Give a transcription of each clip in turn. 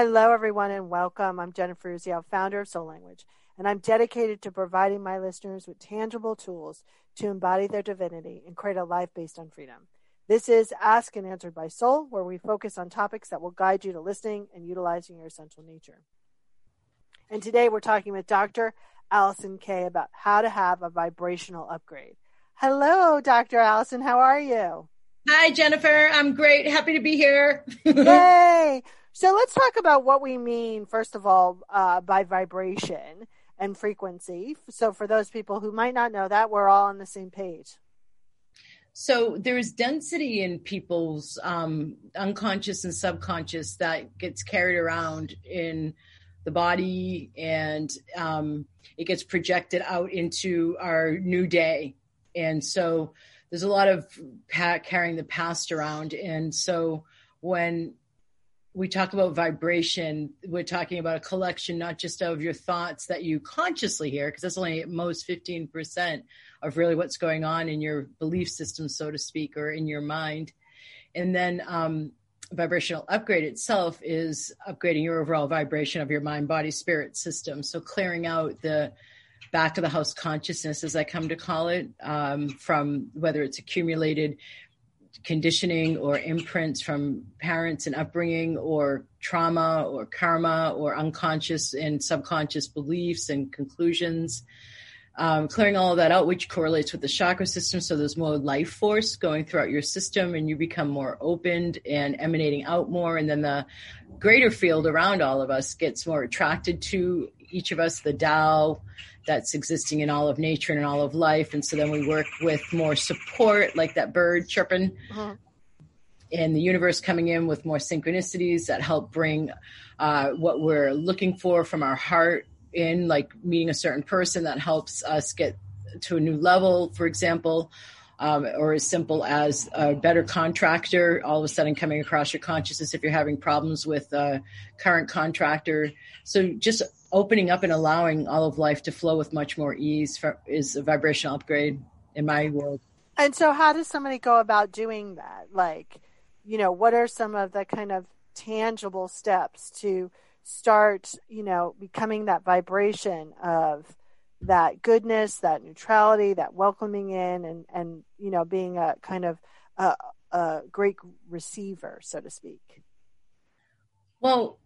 Hello, everyone, and welcome. I'm Jennifer Urezzio, founder of Soul Language, and I'm dedicated to providing my listeners with tangible tools to embody their divinity and create a life based on freedom. This is Ask and Answered by Soul, where we focus on topics that will guide you to listening and utilizing your essential nature. And today we're talking with Dr. Alison Kay about how to have a vibrational upgrade. Hello, Dr. Alison. How are you? Hi, Jennifer. I'm great. Happy to be here. Yay. So let's talk about what we mean, first of all, uh, by vibration and frequency. So for those people who might not know that, we're all on the same page. So there's density in people's um, unconscious and subconscious that gets carried around in the body and um, it gets projected out into our new day. And so there's a lot of pa- carrying the past around. And so when we talk about vibration, we're talking about a collection not just of your thoughts that you consciously hear, because that's only at most 15% of really what's going on in your belief system, so to speak, or in your mind. And then um, vibrational upgrade itself is upgrading your overall vibration of your mind, body, spirit system. So clearing out the back of the house consciousness, as I come to call it, um, from whether it's accumulated conditioning or imprints from parents and upbringing or trauma or karma or unconscious and subconscious beliefs and conclusions. Um, clearing all of that out, which correlates with the chakra system. So there's more life force going throughout your system and you become more opened and emanating out more. And then the greater field around all of us gets more attracted to each of us, the Tao, that's existing in all of nature and in all of life. And so then we work with more support, like that bird chirping, uh-huh. and the universe coming in with more synchronicities that help bring uh, what we're looking for from our heart in, like meeting a certain person that helps us get to a new level, for example. Um, or as simple as a better contractor all of a sudden coming across your consciousness if you're having problems with a current contractor. So just opening up and allowing all of life to flow with much more ease for, is a vibrational upgrade in my world. And so, how does somebody go about doing that? Like, you know, what are some of the kind of tangible steps to start, you know, becoming that vibration of that goodness, that neutrality, that welcoming in, and and you know, being a kind of a, a great receiver, so to speak. Well,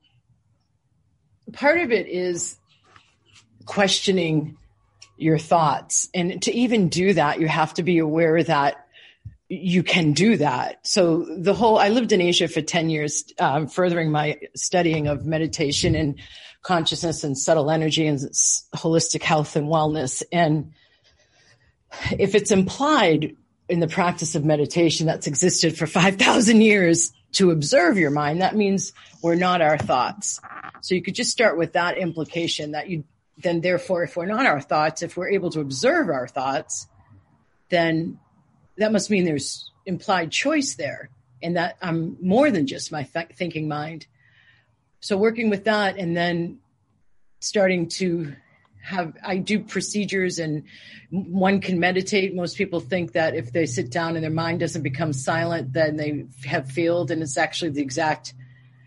part of it is questioning your thoughts. And to even do that, you have to be aware that you can do that. So the whole, I lived in Asia for 10 years, um, furthering my studying of meditation and consciousness and subtle energy and holistic health and wellness. And if it's implied in the practice of meditation that's existed for 5,000 years to observe your mind, that means we're not our thoughts. So you could just start with that implication that you then therefore if we're not our thoughts, if we're able to observe our thoughts, then that must mean there's implied choice there and that I'm more than just my th- thinking mind. So working with that and then starting to have I do procedures and one can meditate. Most people think that if they sit down and their mind doesn't become silent, then they have failed, and it's actually the exact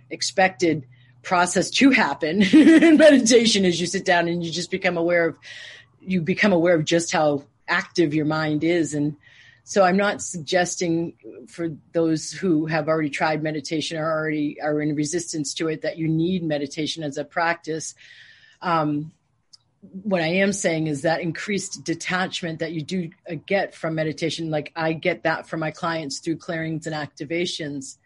expected process to happen. In meditation as you sit down and you just become aware of you become aware of just how active your mind is. And so i'm not suggesting for those who have already tried meditation or already are in resistance to it that you need meditation as a practice. Um, what i am saying is that increased detachment that you do uh, get from meditation like i get that from my clients through clearings and activations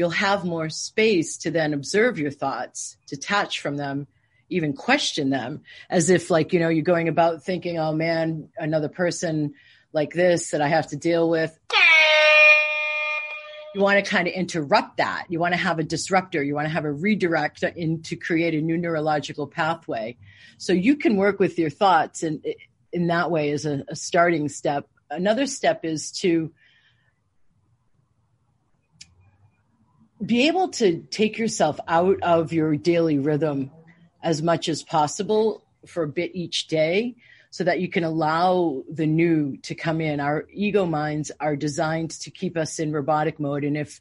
you'll have more space to then observe your thoughts, detach from them, even question them as if like, you know, you're going about thinking, oh man, another person like this that I have to deal with. You want to kind of interrupt that. You want to have a disruptor. You want to have a redirect in to create a new neurological pathway. So you can work with your thoughts and in that way is a, a starting step. Another step is to be able to take yourself out of your daily rhythm as much as possible for a bit each day so that you can allow the new to come in. Our ego minds are designed to keep us in robotic mode. And if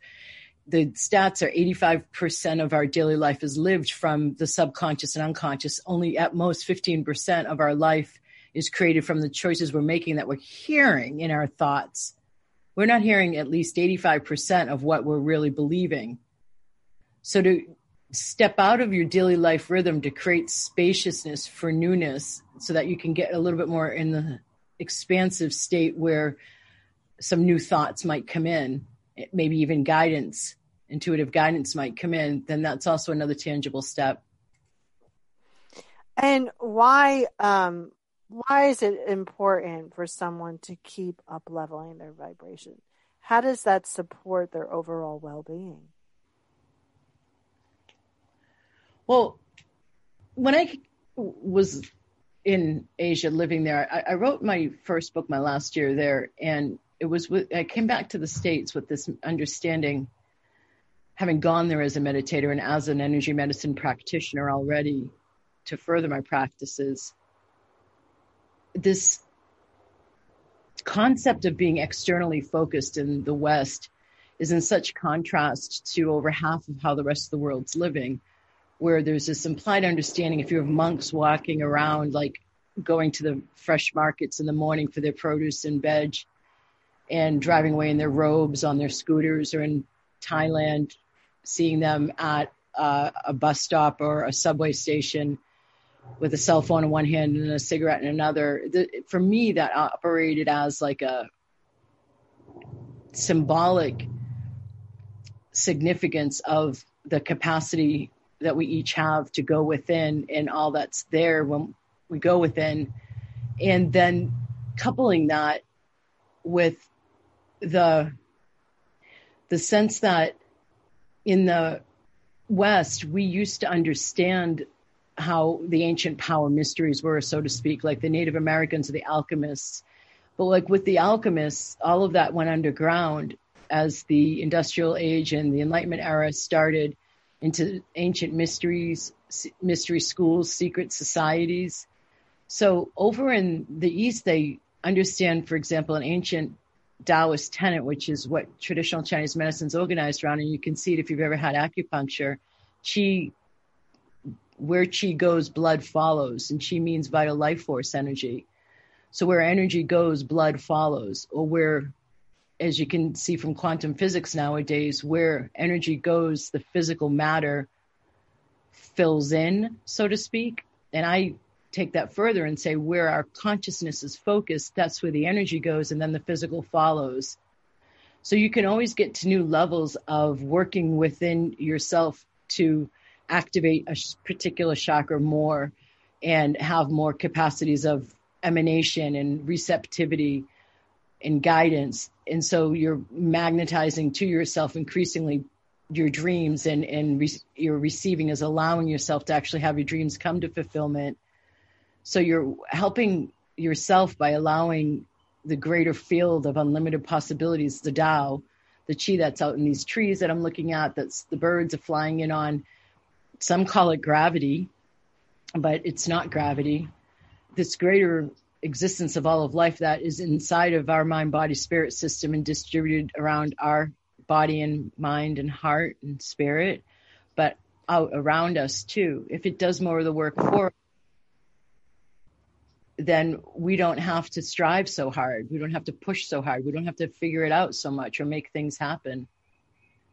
the stats are 85% of our daily life is lived from the subconscious and unconscious. Only at most 15% of our life is created from the choices we're making that we're hearing in our thoughts. We're not hearing at least 85% of what we're really believing. So to step out of your daily life rhythm to create spaciousness for newness so that you can get a little bit more in the expansive state where some new thoughts might come in, maybe even guidance, intuitive guidance might come in, then that's also another tangible step. And why um, why is it important for someone to keep up leveling their vibration? How does that support their overall well being? Well, when I was in Asia living there, I, I, wrote my first book my last year there, and it was with, I came back to the States with this understanding, having gone there as a meditator and as an energy medicine practitioner already to further my practices. This concept of being externally focused in the West is in such contrast to over half of how the rest of the world's living where there's this implied understanding if you have monks walking around, like going to the fresh markets in the morning for their produce and veg, and driving away in their robes on their scooters, or in Thailand, seeing them at uh, a bus stop or a subway station with a cell phone in one hand and a cigarette in another. The, for me, that operated as like a symbolic significance of the capacity that we each have to go within and all that's there when we go within. And then coupling that with the the sense that in the west we used to understand how the ancient power mysteries were so to speak like the native americans or the alchemists. But like with the alchemists all of that went underground as the industrial age and the enlightenment era started into ancient mysteries, mystery schools, secret societies. So over in the East, they understand, for example, an ancient Taoist tenet, which is what traditional Chinese medicine is organized around. And you can see it if you've ever had acupuncture. Qi, where qi goes, blood follows. And qi means vital life force energy. So where energy goes, blood follows. Or where as you can see from quantum physics nowadays, where energy goes, the physical matter fills in, so to speak. And I take that further and say where our consciousness is focused, that's where the energy goes, and then the physical follows. So you can always get to new levels of working within yourself to activate a particular chakra more and have more capacities of emanation and receptivity and guidance. And so you're magnetizing to yourself increasingly your dreams and, and re- you're receiving is allowing yourself to actually have your dreams come to fulfillment. So you're helping yourself by allowing the greater field of unlimited possibilities, the Tao, the chi that's out in these trees that I'm looking at, that's the birds are flying in on. Some call it gravity, but it's not gravity. This greater existence of all of life that is inside of our mind body spirit system and distributed around our body and mind and heart and spirit but out around us too. If it does more of the work for us then we don't have to strive so hard. We don't have to push so hard. We don't have to figure it out so much or make things happen.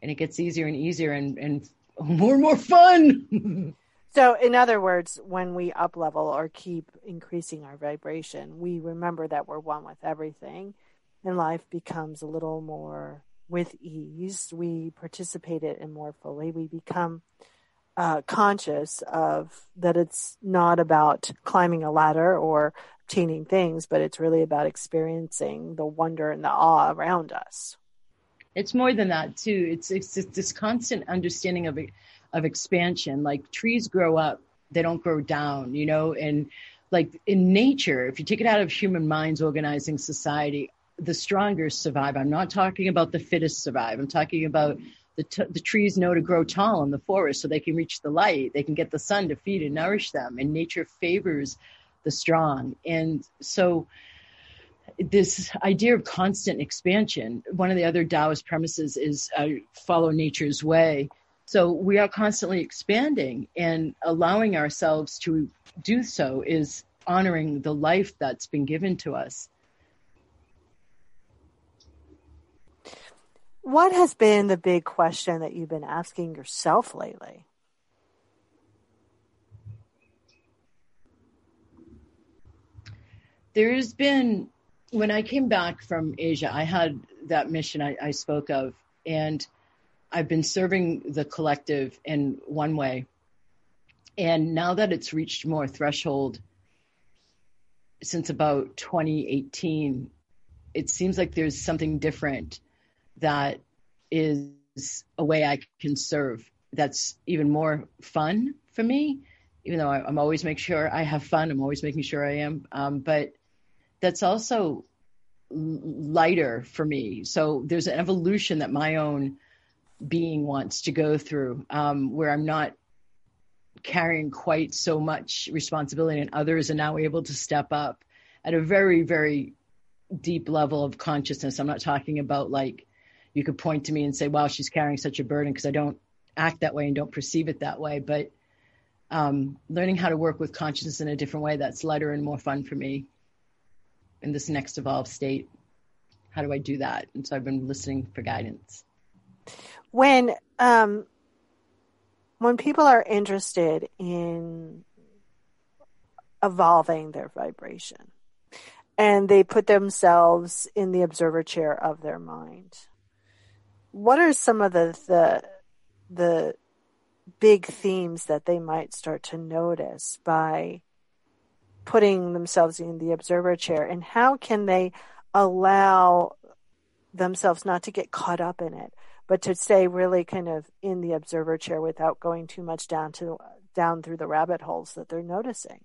And it gets easier and easier and, and more and more fun So, in other words, when we up level or keep increasing our vibration, we remember that we're one with everything, and life becomes a little more with ease. We participate it in more fully. We become uh, conscious of that it's not about climbing a ladder or obtaining things, but it's really about experiencing the wonder and the awe around us. It's more than that too. It's it's, it's this constant understanding of of expansion. Like trees grow up, they don't grow down, you know, and like in nature, if you take it out of human minds organizing society, the stronger survive. I'm not talking about the fittest survive. I'm talking about the, t- the trees know to grow tall in the forest so they can reach the light. They can get the sun to feed and nourish them. And nature favors the strong. And so this idea of constant expansion. One of the other Taoist premises is uh, follow nature's way. So we are constantly expanding and allowing ourselves to do so is honoring the life that's been given to us. What has been the big question that you've been asking yourself lately? There's been, when I came back from Asia, I had that mission I, I spoke of, and I've been serving the collective in one way. And now that it's reached more threshold since about 2018, it seems like there's something different that is a way I can serve that's even more fun for me, even though I, am always making sure I have fun. I'm always making sure I am. Um, but that's also lighter for me. So there's an evolution that my own being wants to go through um, where I'm not carrying quite so much responsibility and others are now able to step up at a very, very deep level of consciousness. I'm not talking about like you could point to me and say, wow, she's carrying such a burden because I don't act that way and don't perceive it that way. But um, learning how to work with consciousness in a different way that's lighter and more fun for me in this next evolved state. How do I do that? And so I've been listening for guidance when um, when people are interested in evolving their vibration and they put themselves in the observer chair of their mind what are some of the the the big themes that they might start to notice by putting themselves in the observer chair? And how can they allow themselves not to get caught up in it but to stay really kind of in the observer chair without going too much down to down through the rabbit holes that they're noticing.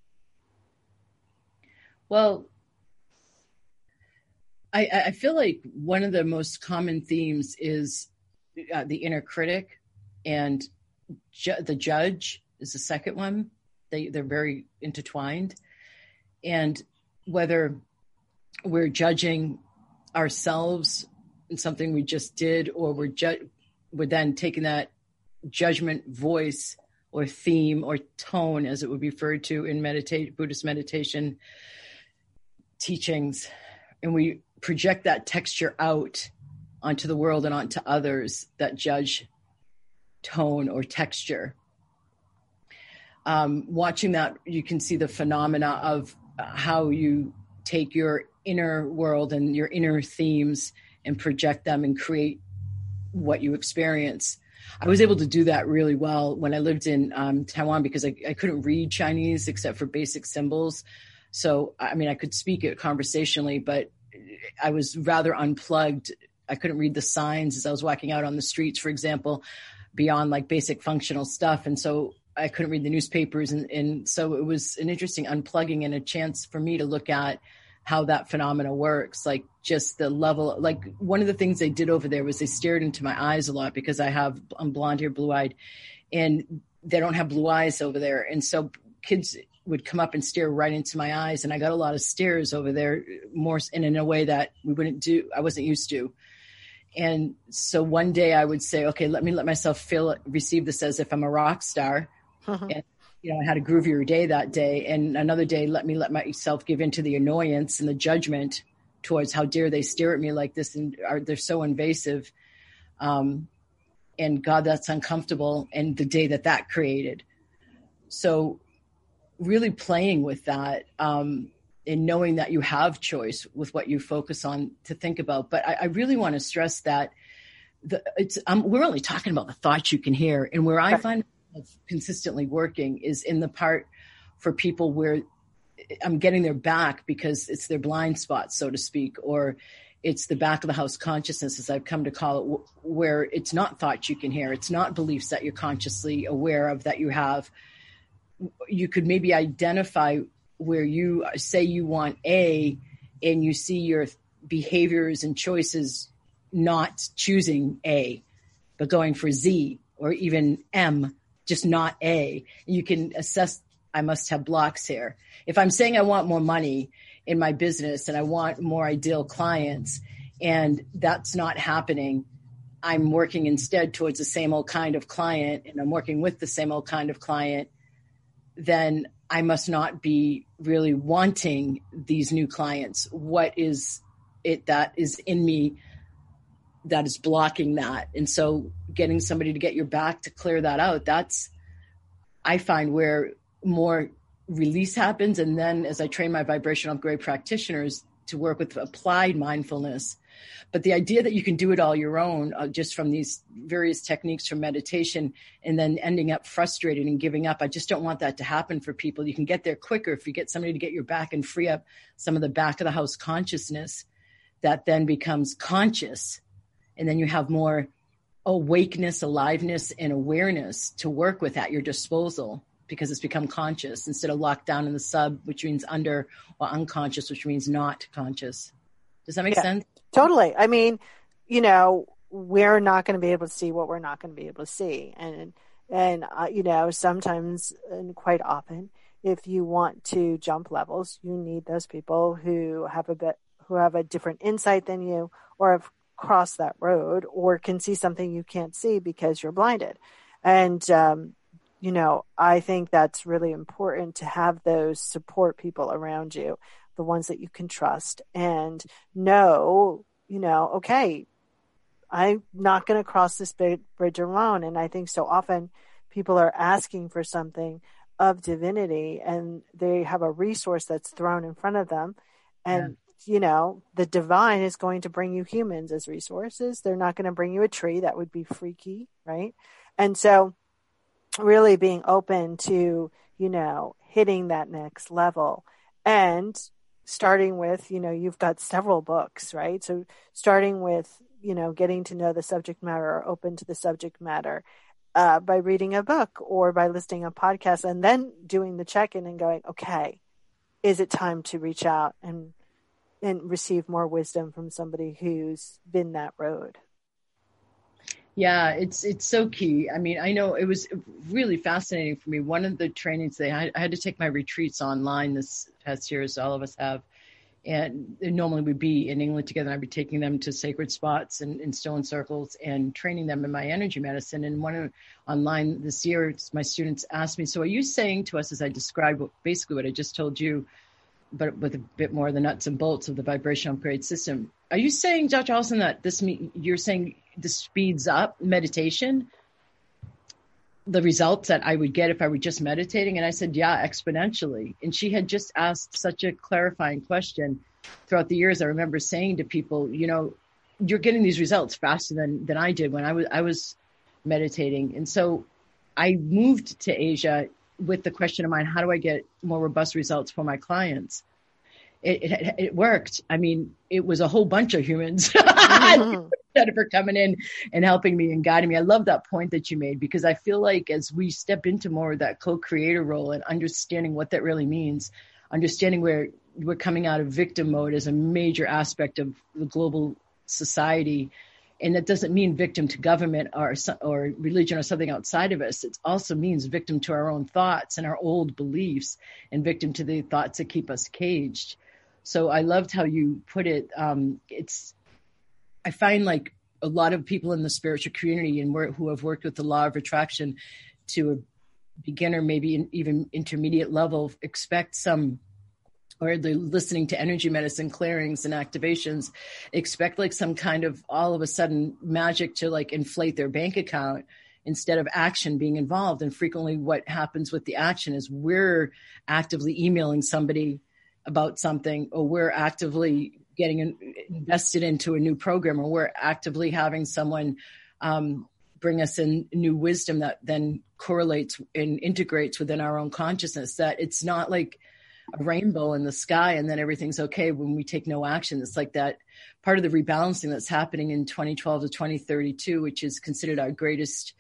Well, I, I feel like one of the most common themes is uh, the inner critic, and ju- the judge is the second one. They they're very intertwined, and whether we're judging ourselves something we just did, or we're ju- we're then taking that judgment voice or theme or tone, as it would be referred to in meditate Buddhist meditation teachings, and we project that texture out onto the world and onto others that judge tone or texture. Um, watching that, you can see the phenomena of how you take your inner world and your inner themes and project them and create what you experience. I was able to do that really well when I lived in um, Taiwan because I, I, couldn't read Chinese except for basic symbols. So, I mean, I could speak it conversationally, but I was rather unplugged. I couldn't read the signs as I was walking out on the streets, for example, beyond like basic functional stuff. And so I couldn't read the newspapers. And, and so it was an interesting unplugging and a chance for me to look at how that phenomena works like just the level like one of the things they did over there was they stared into my eyes a lot because i have i'm blonde hair blue eyed and they don't have blue eyes over there. And so kids would come up and stare right into my eyes and i got a lot of stares over there more and in a way that we wouldn't do i wasn't used to. And so one day i would say okay let me let myself feel receive this as if i'm a rock star. Uh-huh. and you know, I had a groovier day that day, and another day let me let myself give into the annoyance and the judgment towards how dare they stare at me like this and are they're so invasive. Um, and God, that's uncomfortable. And the day that that created, so really playing with that um, and knowing that you have choice with what you focus on to think about. But I, I really want to stress that the, it's um, we're only talking about the thoughts you can hear, and where I find of consistently working is in the part for people where I'm getting their back because it's their blind spot, so to speak, or it's the back of the house consciousness, as I've come to call it, where it's not thoughts you can hear, it's not beliefs that you're consciously aware of that you have. You could maybe identify where you say you want A and you see your behaviors and choices not choosing A, but going for Z or even M just not A. You can assess, I must have blocks here. If I'm saying I want more money in my business and I want more ideal clients and that's not happening. I'm working instead towards the same old kind of client and I'm working with the same old kind of client, then I must not be really wanting these new clients. What is it that is in me that is blocking that? And so getting somebody to get your back to clear that out, that's, I find where more release happens. And then as I train my vibration upgrade practitioners to work with applied mindfulness, but the idea that you can do it all your own, uh, just from these various techniques from meditation, and then ending up frustrated and giving up, I just don't want that to happen for people. You can get there quicker if you get somebody to get your back and free up some of the back of the house consciousness that then becomes conscious. And then you have more awakeness, aliveness, and awareness to work with at your disposal because it's become conscious instead of locked down in the sub, which means under, or unconscious, which means not conscious. Does that make yeah, sense? Totally. I mean, you know, we're not going to be able to see what we're not going to be able to see, and and uh, you know, sometimes and quite often, if you want to jump levels, you need those people who have a bit who have a different insight than you, or have crossed that road, or can see something you can't see because you're blinded, and um, you know, I think that's really important to have those support people around you the ones that you can trust and know, you know, okay, I'm not going to cross this bridge alone. And I think so often people are asking for something of divinity and they have a resource that's thrown in front of them. And. You know, the divine is going to bring you humans as resources. They're not going to bring you a tree. That would be freaky. Right. And so really being open to, you know, hitting that next level and starting with, you know, you've got several books, right? So starting with, you know, getting to know the subject matter or open to the subject matter uh, by reading a book or by listening a podcast and then doing the check-in and going, okay, is it time to reach out and and receive more wisdom from somebody who's been that road? Yeah, it's it's so key. I mean, I know it was really fascinating for me. One of the trainings they I, I had to take my retreats online this past year, as all of us have, and normally we'd be in England together. And I'd be taking them to sacred spots and, and stone circles and training them in my energy medicine. And one of, online this year, my students asked me, "So are you saying to us, as I described basically what I just told you, but with a bit more of the nuts and bolts of the vibrational upgrade system?" Are you saying, Dr. Alison, that this you're saying this speeds up meditation? The results that I would get if I were just meditating? And I said, yeah, exponentially. And she had just asked such a clarifying question throughout the years. I remember saying to people, you know, you're getting these results faster than, than I did when I was, I was meditating. And so I moved to Asia with the question of mind, how do I get more robust results for my clients? it, it, it worked. I mean, it was a whole bunch of humans. Mm-hmm. Jennifer coming in and helping me and guiding me. I love that point that you made because I feel like as we step into more of that co-creator role and understanding what that really means, understanding where we're coming out of victim mode as a major aspect of the global society. And that doesn't mean victim to government or, or religion or something outside of us. It also means victim to our own thoughts and our old beliefs and victim to the thoughts that keep us caged. So I loved how you put it. Um, it's, I find like a lot of people in the spiritual community and who have worked with the law of attraction to a beginner, maybe even intermediate level, expect some or they're listening to energy medicine clearings and activations, expect like some kind of all of a sudden magic to like inflate their bank account instead of action being involved. And frequently, what happens with the action is we're actively emailing somebody about something or we're actively getting invested into a new program or we're actively having someone um, bring us in new wisdom that then correlates and integrates within our own consciousness that it's not like a rainbow in the sky and then everything's okay when we take no action it's like that part of the rebalancing that's happening in 2012 to 2032 which is considered our greatest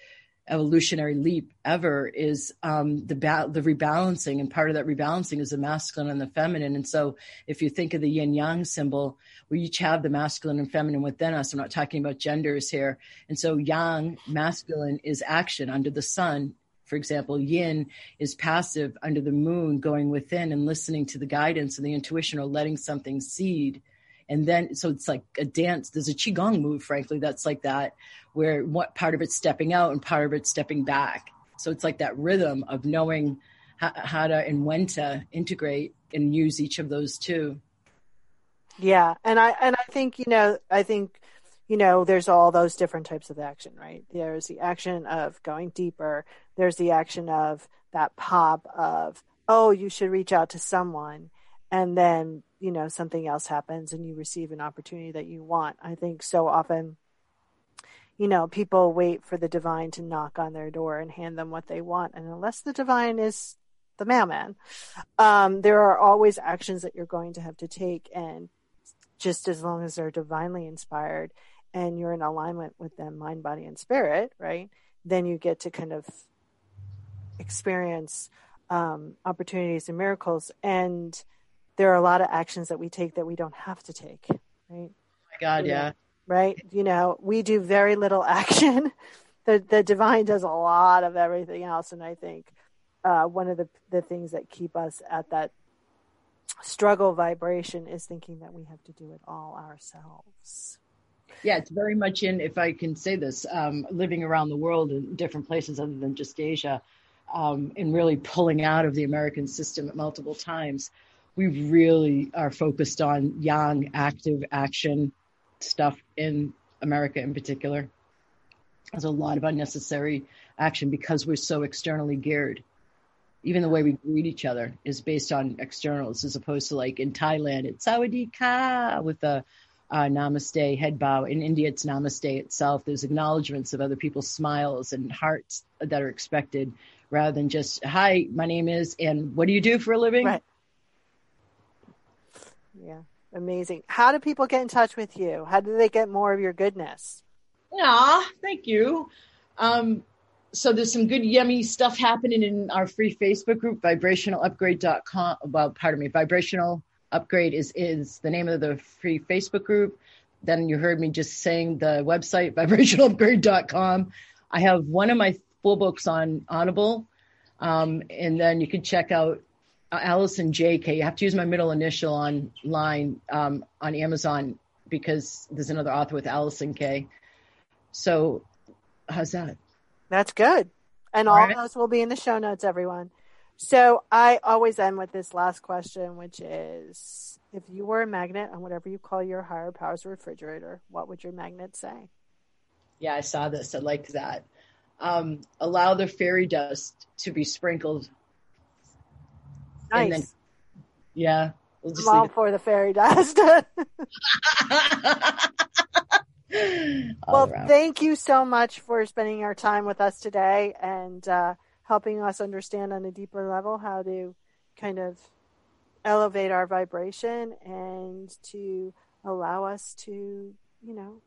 evolutionary leap ever is um, the ba- the rebalancing, and part of that rebalancing is the masculine and the feminine. And so, if you think of the yin yang symbol, we each have the masculine and feminine within us. I'm not talking about genders here. And so, yang masculine is action under the sun For example, yin is passive under the moon, going within and listening to the guidance and the intuition or letting something seed. And then, so it's like a dance. There's a Qigong move, frankly, that's like that, where what part of it's stepping out and part of it's stepping back. So it's like that rhythm of knowing how, how to and when to integrate and use each of those two. Yeah. And I, and I think, you know, I think, you know, there's all those different types of action, right? There's the action of going deeper. There's the action of that pop of, oh, you should reach out to someone. And then, you know, something else happens and you receive an opportunity that you want. I think so often, you know, people wait for the divine to knock on their door and hand them what they want. And unless the divine is the mailman, um, there are always actions that you're going to have to take. And just as long as they're divinely inspired and you're in alignment with them, mind, body, and spirit, right? Then you get to kind of experience um, opportunities and miracles. And there are a lot of actions that we take that we don't have to take, right? Oh my God, yeah. Right? You know, we do very little action. the the divine does a lot of everything else, and I think uh, one of the the things that keep us at that struggle vibration is thinking that we have to do it all ourselves. Yeah, it's very much in, if I can say this, um, living around the world in different places other than just Asia, um, and really pulling out of the American system at multiple times. We really are focused on yang, active action stuff in America in particular. There's a lot of unnecessary action because we're so externally geared. Even the way we greet each other is based on externals as opposed to like in Thailand, it's Sawadee Ka with the uh, namaste head bow. In India, it's namaste itself. There's acknowledgments of other people's smiles and hearts that are expected rather than just, hi, my name is, and what do you do for a living? Right. Yeah, amazing. How do people get in touch with you? How do they get more of your goodness? Yeah, thank you. Um, so there's some good yummy stuff happening in our free Facebook group, vibrationalupgrade.com. Well, pardon me, vibrational upgrade is is the name of the free Facebook group. Then you heard me just saying the website, vibrationalupgrade.com. I have one of my full books on Audible. Um, and then you can check out uh, Alison JK. You have to use my middle initial online um, on Amazon because there's another author with Allison K. So, how's that? That's good. And all, all right. those will be in the show notes, everyone. So I always end with this last question, which is if you were a magnet on whatever you call your higher powers refrigerator, what would your magnet say? Yeah, I saw this. I liked that. Um, allow the fairy dust to be sprinkled. Nice. Then, yeah. We'll I'm all for the fairy dust. well, thank you so much for spending your time with us today and uh, helping us understand on a deeper level how to kind of elevate our vibration and to allow us to, you know,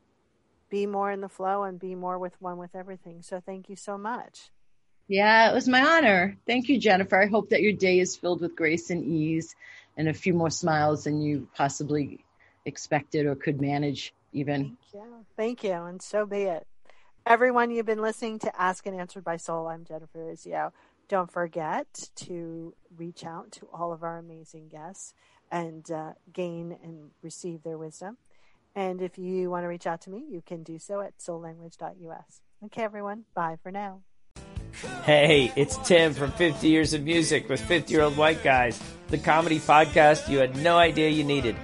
be more in the flow and be more with one with everything. So thank you so much. Yeah, it was my honor. Thank you, Jennifer. I hope that your day is filled with grace and ease and a few more smiles than you possibly expected or could manage even. Thank you. Thank you. And so be it. Everyone, you've been listening to Ask and Answered by Soul. I'm Jennifer Urezzio. Don't forget to reach out to all of our amazing guests and uh, gain and receive their wisdom. And if you want to reach out to me, you can do so at soullanguage.us. Okay, everyone. Bye for now. Hey, it's Tim from 50 Years of Music with 50 Year Old White Guys, the comedy podcast you had no idea you needed.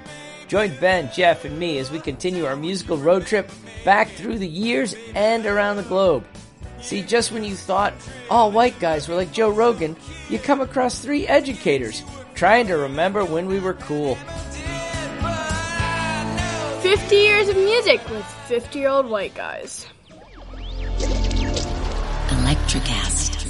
Join Ben, Jeff, and me as we continue our musical road trip back through the years and around the globe. See, just when you thought all white guys were like Joe Rogan, you come across three educators trying to remember when we were cool. 50 years of music with 50 year old white guys. Electricast.